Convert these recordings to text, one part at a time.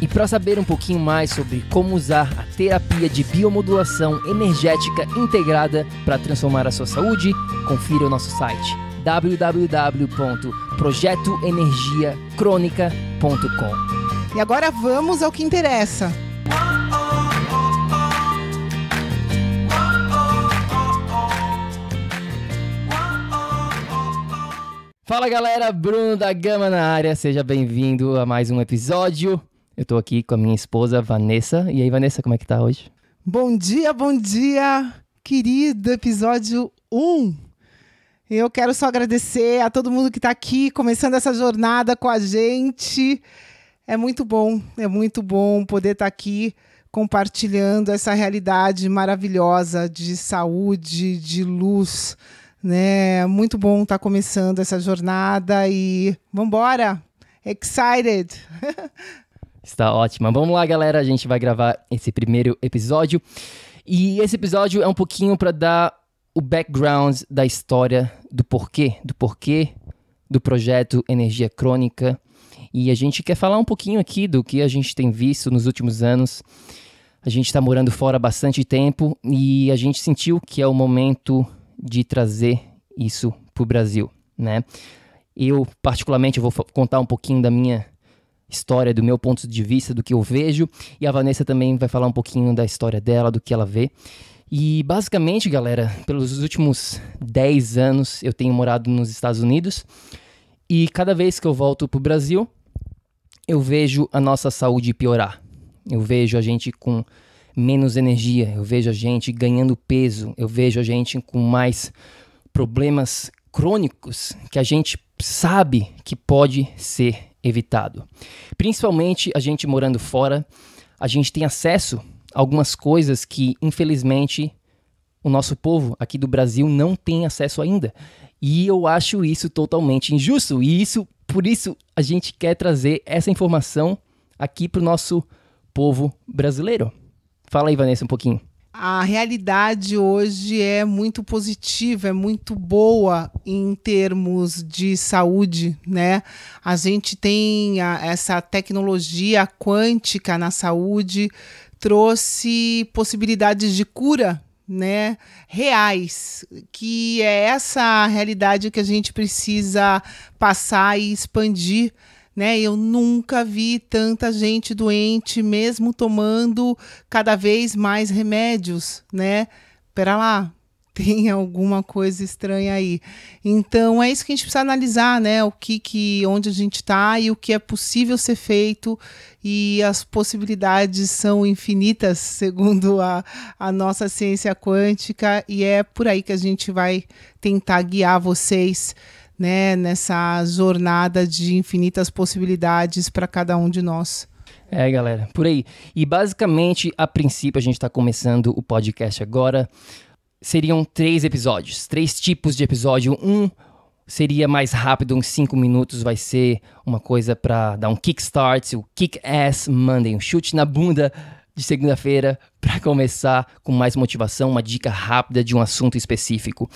E para saber um pouquinho mais sobre como usar a terapia de biomodulação energética integrada para transformar a sua saúde, confira o nosso site www.projetoenergiacronica.com. E agora vamos ao que interessa. Fala galera, Bruno da Gama na área, seja bem-vindo a mais um episódio. Eu tô aqui com a minha esposa, Vanessa. E aí, Vanessa, como é que tá hoje? Bom dia, bom dia, querido. Episódio 1. Eu quero só agradecer a todo mundo que tá aqui, começando essa jornada com a gente. É muito bom, é muito bom poder estar tá aqui compartilhando essa realidade maravilhosa de saúde, de luz, né? Muito bom estar tá começando essa jornada e vamos embora. Excited. Está ótima. Vamos lá, galera. A gente vai gravar esse primeiro episódio. E esse episódio é um pouquinho para dar o background da história do porquê, do porquê do projeto Energia Crônica. E a gente quer falar um pouquinho aqui do que a gente tem visto nos últimos anos. A gente está morando fora há bastante tempo e a gente sentiu que é o momento de trazer isso para o Brasil, né? Eu, particularmente, vou contar um pouquinho da minha história, do meu ponto de vista, do que eu vejo. E a Vanessa também vai falar um pouquinho da história dela, do que ela vê. E basicamente, galera, pelos últimos 10 anos eu tenho morado nos Estados Unidos. E cada vez que eu volto pro Brasil, eu vejo a nossa saúde piorar. Eu vejo a gente com menos energia, eu vejo a gente ganhando peso, eu vejo a gente com mais problemas crônicos que a gente sabe que pode ser evitado. Principalmente a gente morando fora, a gente tem acesso a algumas coisas que, infelizmente, o nosso povo aqui do Brasil não tem acesso ainda. E eu acho isso totalmente injusto. E isso, por isso, a gente quer trazer essa informação aqui para o nosso povo brasileiro. Fala aí, Vanessa, um pouquinho a realidade hoje é muito positiva, é muito boa em termos de saúde, né? A gente tem a, essa tecnologia quântica na saúde, trouxe possibilidades de cura, né? Reais, que é essa realidade que a gente precisa passar e expandir né? Eu nunca vi tanta gente doente, mesmo tomando cada vez mais remédios, né? Pera lá, tem alguma coisa estranha aí. Então é isso que a gente precisa analisar, né? O que, que onde a gente está e o que é possível ser feito e as possibilidades são infinitas, segundo a, a nossa ciência quântica, e é por aí que a gente vai tentar guiar vocês né, nessa jornada de infinitas possibilidades para cada um de nós. É, galera, por aí. E basicamente, a princípio, a gente está começando o podcast agora. Seriam três episódios, três tipos de episódio. Um seria mais rápido, uns cinco minutos, vai ser uma coisa para dar um kickstart, o kick-ass Monday, um chute na bunda de segunda-feira para começar com mais motivação, uma dica rápida de um assunto específico.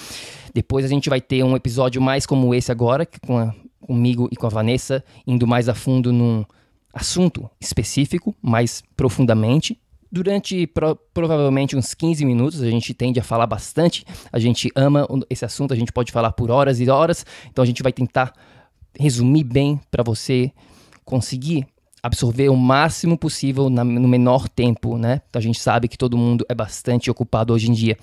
Depois a gente vai ter um episódio mais como esse agora, com a, comigo e com a Vanessa, indo mais a fundo num assunto específico, mais profundamente. Durante pro, provavelmente uns 15 minutos, a gente tende a falar bastante, a gente ama esse assunto, a gente pode falar por horas e horas, então a gente vai tentar resumir bem para você conseguir absorver o máximo possível na, no menor tempo, né? A gente sabe que todo mundo é bastante ocupado hoje em dia.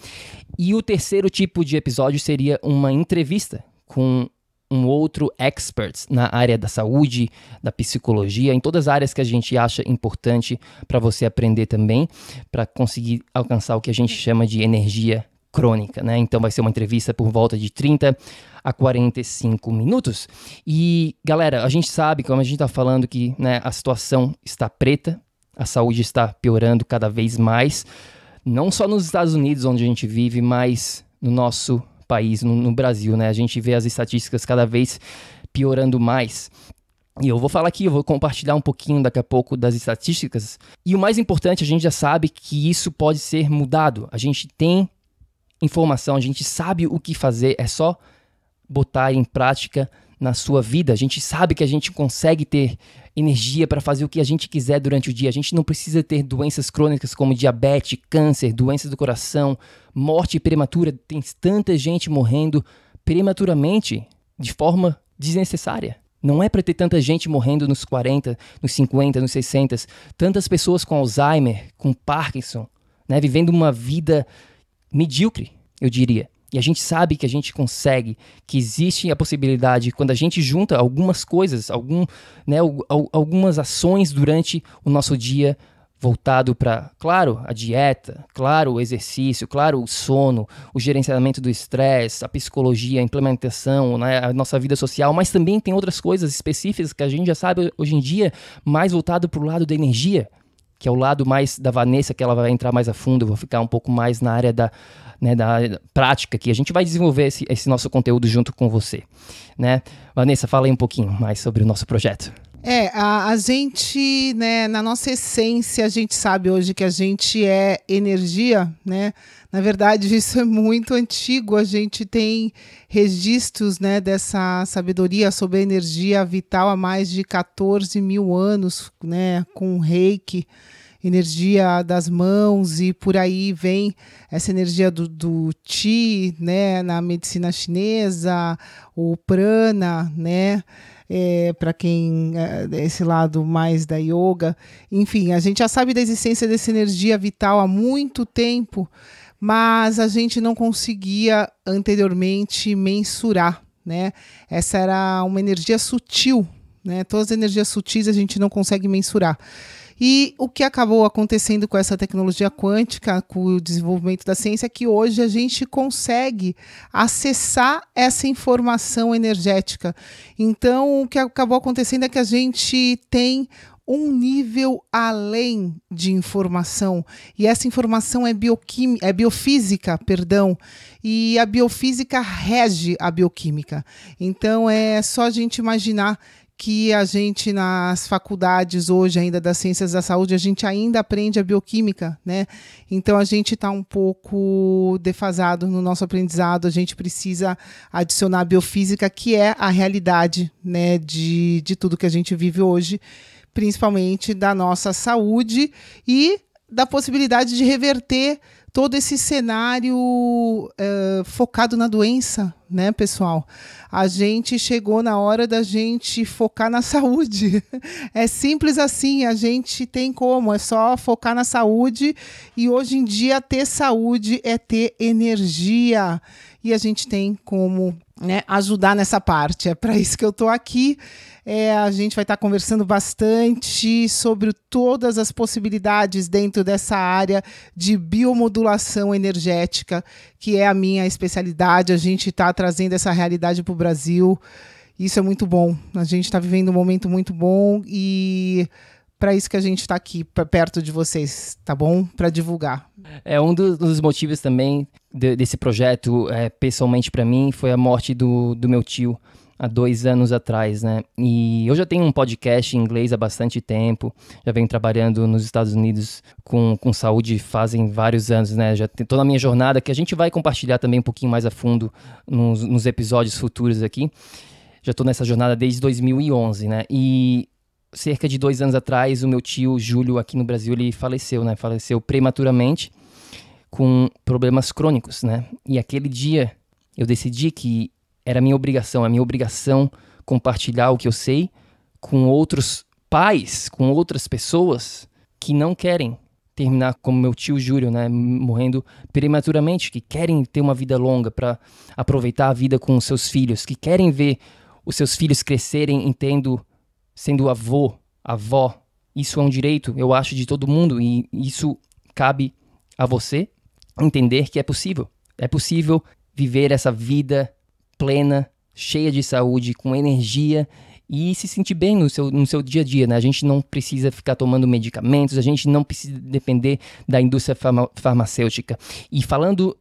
E o terceiro tipo de episódio seria uma entrevista com um outro expert na área da saúde, da psicologia, em todas as áreas que a gente acha importante para você aprender também, para conseguir alcançar o que a gente chama de energia crônica, né? Então vai ser uma entrevista por volta de 30 a 45 minutos. E galera, a gente sabe, como a gente está falando, que né, a situação está preta, a saúde está piorando cada vez mais, não só nos Estados Unidos, onde a gente vive, mas no nosso país, no, no Brasil, né? A gente vê as estatísticas cada vez piorando mais. E eu vou falar aqui, eu vou compartilhar um pouquinho daqui a pouco das estatísticas. E o mais importante, a gente já sabe que isso pode ser mudado. A gente tem informação, a gente sabe o que fazer, é só botar em prática na sua vida. A gente sabe que a gente consegue ter energia para fazer o que a gente quiser durante o dia. A gente não precisa ter doenças crônicas como diabetes, câncer, doenças do coração, morte prematura. Tem tanta gente morrendo prematuramente de forma desnecessária. Não é para ter tanta gente morrendo nos 40, nos 50, nos 60, tantas pessoas com Alzheimer, com Parkinson, né, vivendo uma vida medíocre, eu diria. E a gente sabe que a gente consegue, que existe a possibilidade, quando a gente junta algumas coisas, algum, né, algumas ações durante o nosso dia voltado para, claro, a dieta, claro, o exercício, claro, o sono, o gerenciamento do estresse, a psicologia, a implementação, né, a nossa vida social, mas também tem outras coisas específicas que a gente já sabe hoje em dia, mais voltado para o lado da energia, que é o lado mais da Vanessa, que ela vai entrar mais a fundo, eu vou ficar um pouco mais na área da, né, da prática que a gente vai desenvolver esse, esse nosso conteúdo junto com você. Né? Vanessa, fala aí um pouquinho mais sobre o nosso projeto. É, a, a, gente, né, na nossa essência, a gente sabe hoje que a gente é energia, né? Na verdade, isso é muito antigo. A gente tem registros, né, dessa sabedoria sobre a energia vital há mais de 14 mil anos, né, com o reiki energia das mãos e por aí vem essa energia do, do Qi, né, na medicina chinesa, o prana, né, é, para quem é esse lado mais da yoga. Enfim, a gente já sabe da existência dessa energia vital há muito tempo, mas a gente não conseguia anteriormente mensurar, né? Essa era uma energia sutil, né? Todas as energias sutis a gente não consegue mensurar. E o que acabou acontecendo com essa tecnologia quântica, com o desenvolvimento da ciência, é que hoje a gente consegue acessar essa informação energética. Então, o que acabou acontecendo é que a gente tem um nível além de informação. E essa informação é, bioquímica, é biofísica, perdão, e a biofísica rege a bioquímica. Então é só a gente imaginar que a gente nas faculdades hoje ainda das ciências da saúde a gente ainda aprende a bioquímica, né? Então a gente está um pouco defasado no nosso aprendizado. A gente precisa adicionar a biofísica, que é a realidade, né, de, de tudo que a gente vive hoje, principalmente da nossa saúde e da possibilidade de reverter todo esse cenário uh, focado na doença, né, pessoal? A gente chegou na hora da gente focar na saúde. É simples assim, a gente tem como, é só focar na saúde e hoje em dia ter saúde é ter energia e a gente tem como né, ajudar nessa parte. É para isso que eu estou aqui. É, a gente vai estar tá conversando bastante sobre todas as possibilidades dentro dessa área de biomodulação energética, que é a minha especialidade. A gente está trazendo essa realidade para o Brasil. Isso é muito bom. A gente está vivendo um momento muito bom e para isso que a gente está aqui perto de vocês, tá bom? Para divulgar. É um dos, motivos também de, desse projeto, é, pessoalmente para mim, foi a morte do, do meu tio há dois anos atrás, né? E eu já tenho um podcast em inglês há bastante tempo, já venho trabalhando nos Estados Unidos com, com saúde fazem vários anos, né? Já estou na minha jornada, que a gente vai compartilhar também um pouquinho mais a fundo nos, nos episódios futuros aqui. Já estou nessa jornada desde 2011, né? E cerca de dois anos atrás, o meu tio Júlio aqui no Brasil ele faleceu, né? Faleceu prematuramente com problemas crônicos, né? E aquele dia eu decidi que era minha obrigação, a minha obrigação compartilhar o que eu sei com outros pais, com outras pessoas que não querem terminar como meu tio Júlio, né, morrendo prematuramente, que querem ter uma vida longa para aproveitar a vida com os seus filhos, que querem ver os seus filhos crescerem entendo sendo avô, avó. Isso é um direito, eu acho, de todo mundo e isso cabe a você entender que é possível. É possível viver essa vida plena, cheia de saúde, com energia e se sentir bem no seu, no seu dia a dia, né? A gente não precisa ficar tomando medicamentos, a gente não precisa depender da indústria farma farmacêutica. E falando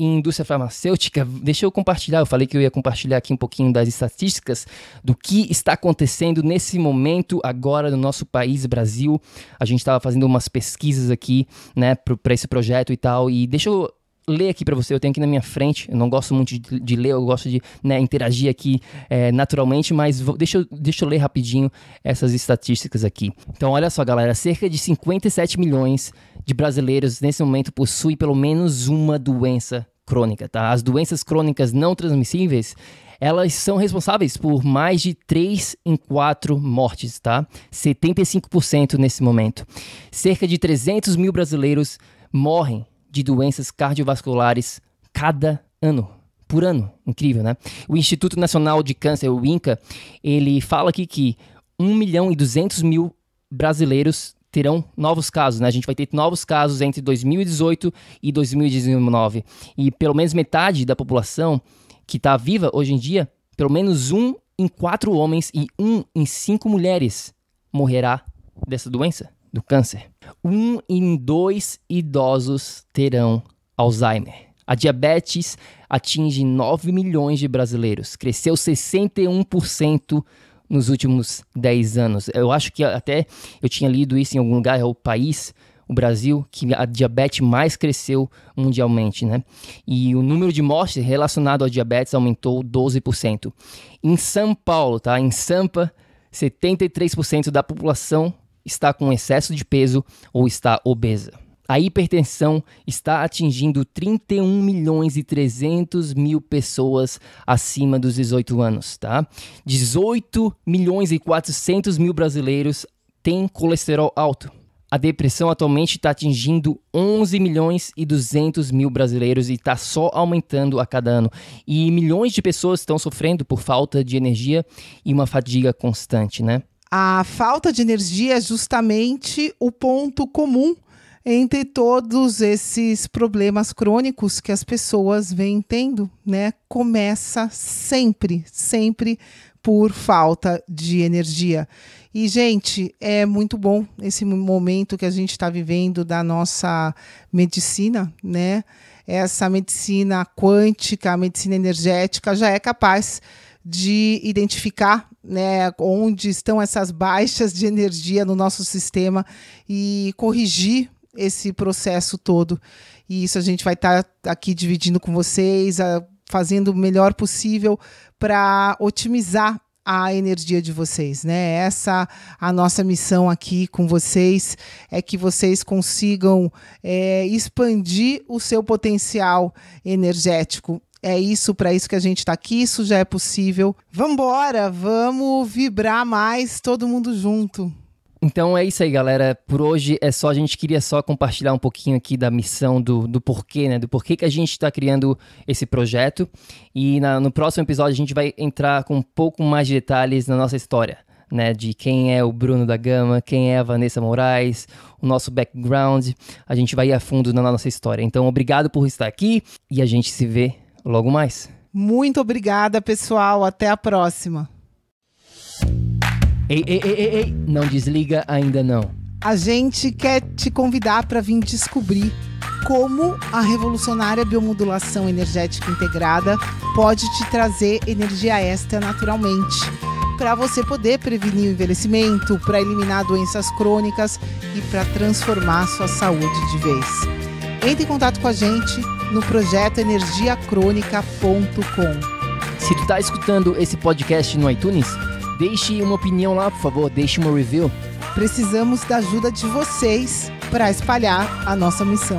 em indústria farmacêutica, deixa eu compartilhar, eu falei que eu ia compartilhar aqui um pouquinho das estatísticas do que está acontecendo nesse momento agora no nosso país, Brasil. A gente estava fazendo umas pesquisas aqui, né, para esse projeto e tal, e deixa eu ler aqui para você. Eu tenho aqui na minha frente. Eu não gosto muito de, de ler, eu gosto de né, interagir aqui é, naturalmente, mas vou, deixa, eu, deixa eu ler rapidinho essas estatísticas aqui. Então, olha só, galera: cerca de 57 milhões de brasileiros nesse momento possuem pelo menos uma doença crônica, tá? As doenças crônicas não transmissíveis elas são responsáveis por mais de 3 em 4 mortes, tá? 75% nesse momento. Cerca de 300 mil brasileiros morrem de doenças cardiovasculares cada ano. Por ano, incrível, né? O Instituto Nacional de Câncer, o INCA, ele fala aqui que 1 milhão e 200 mil brasileiros terão novos casos, né? A gente vai ter novos casos entre 2018 e 2019. E pelo menos metade da população que está viva hoje em dia, pelo menos um em quatro homens e um em cinco mulheres morrerá dessa doença do câncer. Um em dois idosos terão Alzheimer. A diabetes atinge 9 milhões de brasileiros, cresceu 61% nos últimos 10 anos. Eu acho que até eu tinha lido isso em algum lugar, é o país, o Brasil, que a diabetes mais cresceu mundialmente, né? E o número de mortes relacionado à diabetes aumentou 12%. Em São Paulo, tá? Em Sampa, 73% da população está com excesso de peso ou está obesa. A hipertensão está atingindo 31 milhões e 300 mil pessoas acima dos 18 anos, tá? 18 milhões e 400 mil brasileiros têm colesterol alto. A depressão atualmente está atingindo 11 milhões e 200 mil brasileiros e está só aumentando a cada ano. E milhões de pessoas estão sofrendo por falta de energia e uma fadiga constante, né? A falta de energia é justamente o ponto comum entre todos esses problemas crônicos que as pessoas vêm tendo, né? Começa sempre, sempre por falta de energia. E, gente, é muito bom esse momento que a gente está vivendo da nossa medicina, né? Essa medicina quântica, a medicina energética já é capaz de identificar né, onde estão essas baixas de energia no nosso sistema e corrigir esse processo todo. E isso a gente vai estar tá aqui dividindo com vocês, a, fazendo o melhor possível para otimizar a energia de vocês, né? Essa a nossa missão aqui com vocês é que vocês consigam é, expandir o seu potencial energético é isso, para isso que a gente está aqui, isso já é possível. Vambora, vamos vibrar mais todo mundo junto. Então é isso aí, galera. Por hoje é só. A gente queria só compartilhar um pouquinho aqui da missão, do, do porquê, né? Do porquê que a gente está criando esse projeto. E na, no próximo episódio a gente vai entrar com um pouco mais de detalhes na nossa história. Né, de quem é o Bruno da Gama, quem é a Vanessa Moraes, o nosso background. A gente vai ir a fundo na nossa história. Então, obrigado por estar aqui e a gente se vê logo mais. Muito obrigada, pessoal. Até a próxima. Ei, ei, ei, ei, ei, não desliga ainda não. A gente quer te convidar para vir descobrir como a revolucionária biomodulação energética integrada pode te trazer energia extra naturalmente, para você poder prevenir o envelhecimento, para eliminar doenças crônicas e para transformar sua saúde de vez. Entre em contato com a gente no projeto energiacrônica.com. Se tu tá escutando esse podcast no iTunes, deixe uma opinião lá, por favor, deixe uma review. Precisamos da ajuda de vocês para espalhar a nossa missão.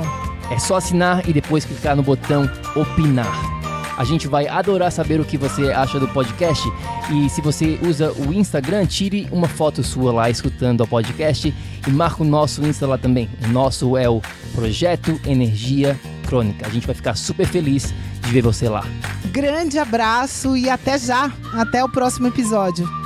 É só assinar e depois clicar no botão opinar. A gente vai adorar saber o que você acha do podcast. E se você usa o Instagram, tire uma foto sua lá escutando o podcast e marca o nosso Insta lá também. O nosso é o Projeto Energia Crônica. A gente vai ficar super feliz de ver você lá. Grande abraço e até já. Até o próximo episódio.